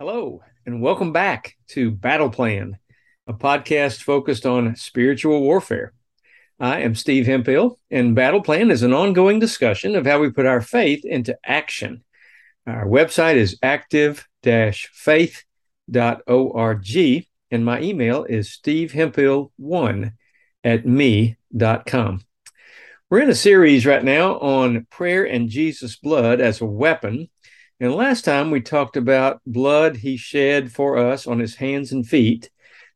Hello, and welcome back to Battle Plan, a podcast focused on spiritual warfare. I am Steve Hemphill, and Battle Plan is an ongoing discussion of how we put our faith into action. Our website is active faith.org, and my email is stevehemphill1 at me.com. We're in a series right now on prayer and Jesus' blood as a weapon and last time we talked about blood he shed for us on his hands and feet.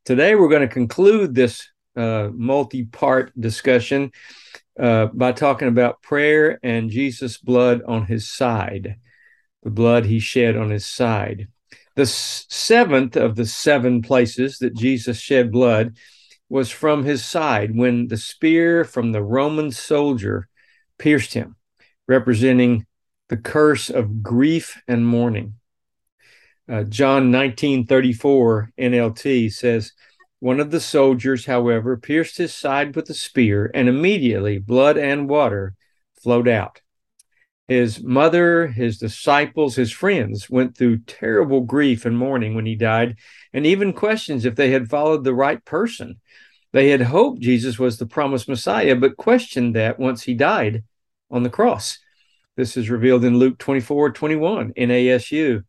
Today we're going to conclude this uh, multi part discussion uh, by talking about prayer and Jesus' blood on his side, the blood he shed on his side. The seventh of the seven places that Jesus shed blood was from his side when the spear from the Roman soldier pierced him, representing the curse of grief and mourning. Uh, John 19:34 NLT says, One of the soldiers, however, pierced his side with a spear, and immediately blood and water flowed out. His mother, his disciples, his friends went through terrible grief and mourning when he died, and even questions if they had followed the right person. They had hoped Jesus was the promised Messiah, but questioned that once he died on the cross. This is revealed in Luke 24 21 NASU.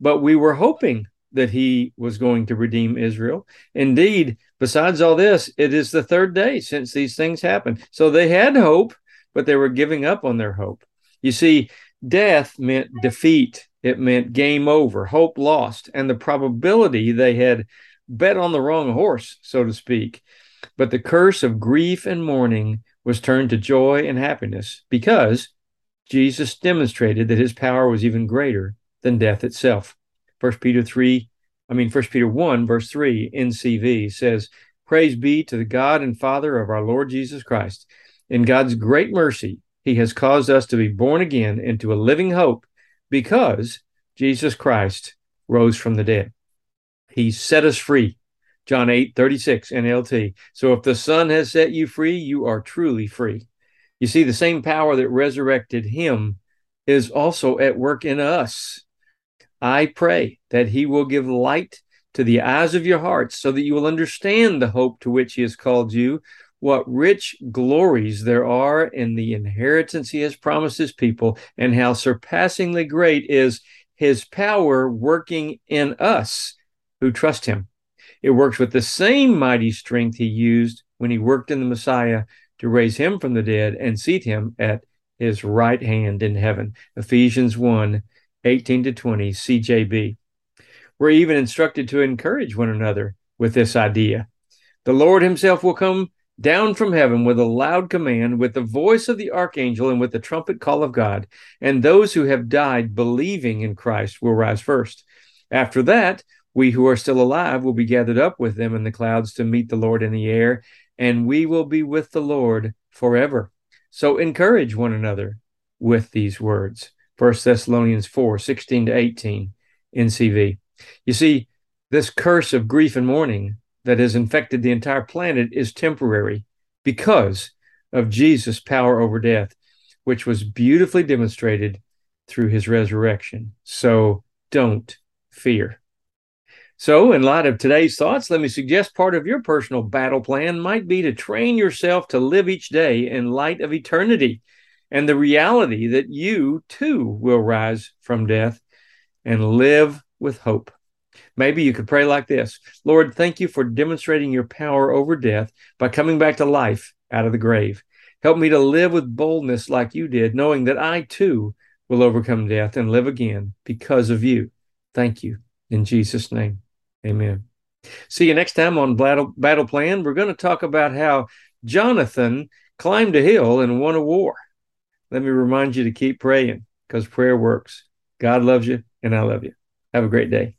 But we were hoping that he was going to redeem Israel. Indeed, besides all this, it is the third day since these things happened. So they had hope, but they were giving up on their hope. You see, death meant defeat, it meant game over, hope lost, and the probability they had bet on the wrong horse, so to speak. But the curse of grief and mourning was turned to joy and happiness because Jesus demonstrated that his power was even greater than death itself. First Peter 3, I mean First Peter 1 verse 3 NCV says, "Praise be to the God and Father of our Lord Jesus Christ. In God's great mercy, he has caused us to be born again into a living hope because Jesus Christ rose from the dead. He set us free. John 8, 36 NLT. So if the Son has set you free, you are truly free. You see, the same power that resurrected him is also at work in us. I pray that he will give light to the eyes of your hearts so that you will understand the hope to which he has called you, what rich glories there are in the inheritance he has promised his people, and how surpassingly great is his power working in us who trust him. It works with the same mighty strength he used when he worked in the Messiah to raise him from the dead and seat him at his right hand in heaven. Ephesians 1 18 to 20, CJB. We're even instructed to encourage one another with this idea. The Lord himself will come down from heaven with a loud command, with the voice of the archangel, and with the trumpet call of God. And those who have died believing in Christ will rise first. After that, we who are still alive will be gathered up with them in the clouds to meet the Lord in the air, and we will be with the Lord forever. So encourage one another with these words. 1 Thessalonians 4 16 to 18 NCV. You see, this curse of grief and mourning that has infected the entire planet is temporary because of Jesus' power over death, which was beautifully demonstrated through his resurrection. So don't fear. So, in light of today's thoughts, let me suggest part of your personal battle plan might be to train yourself to live each day in light of eternity and the reality that you too will rise from death and live with hope. Maybe you could pray like this Lord, thank you for demonstrating your power over death by coming back to life out of the grave. Help me to live with boldness like you did, knowing that I too will overcome death and live again because of you. Thank you. In Jesus' name. Amen. See you next time on Battle, Battle Plan. We're going to talk about how Jonathan climbed a hill and won a war. Let me remind you to keep praying because prayer works. God loves you, and I love you. Have a great day.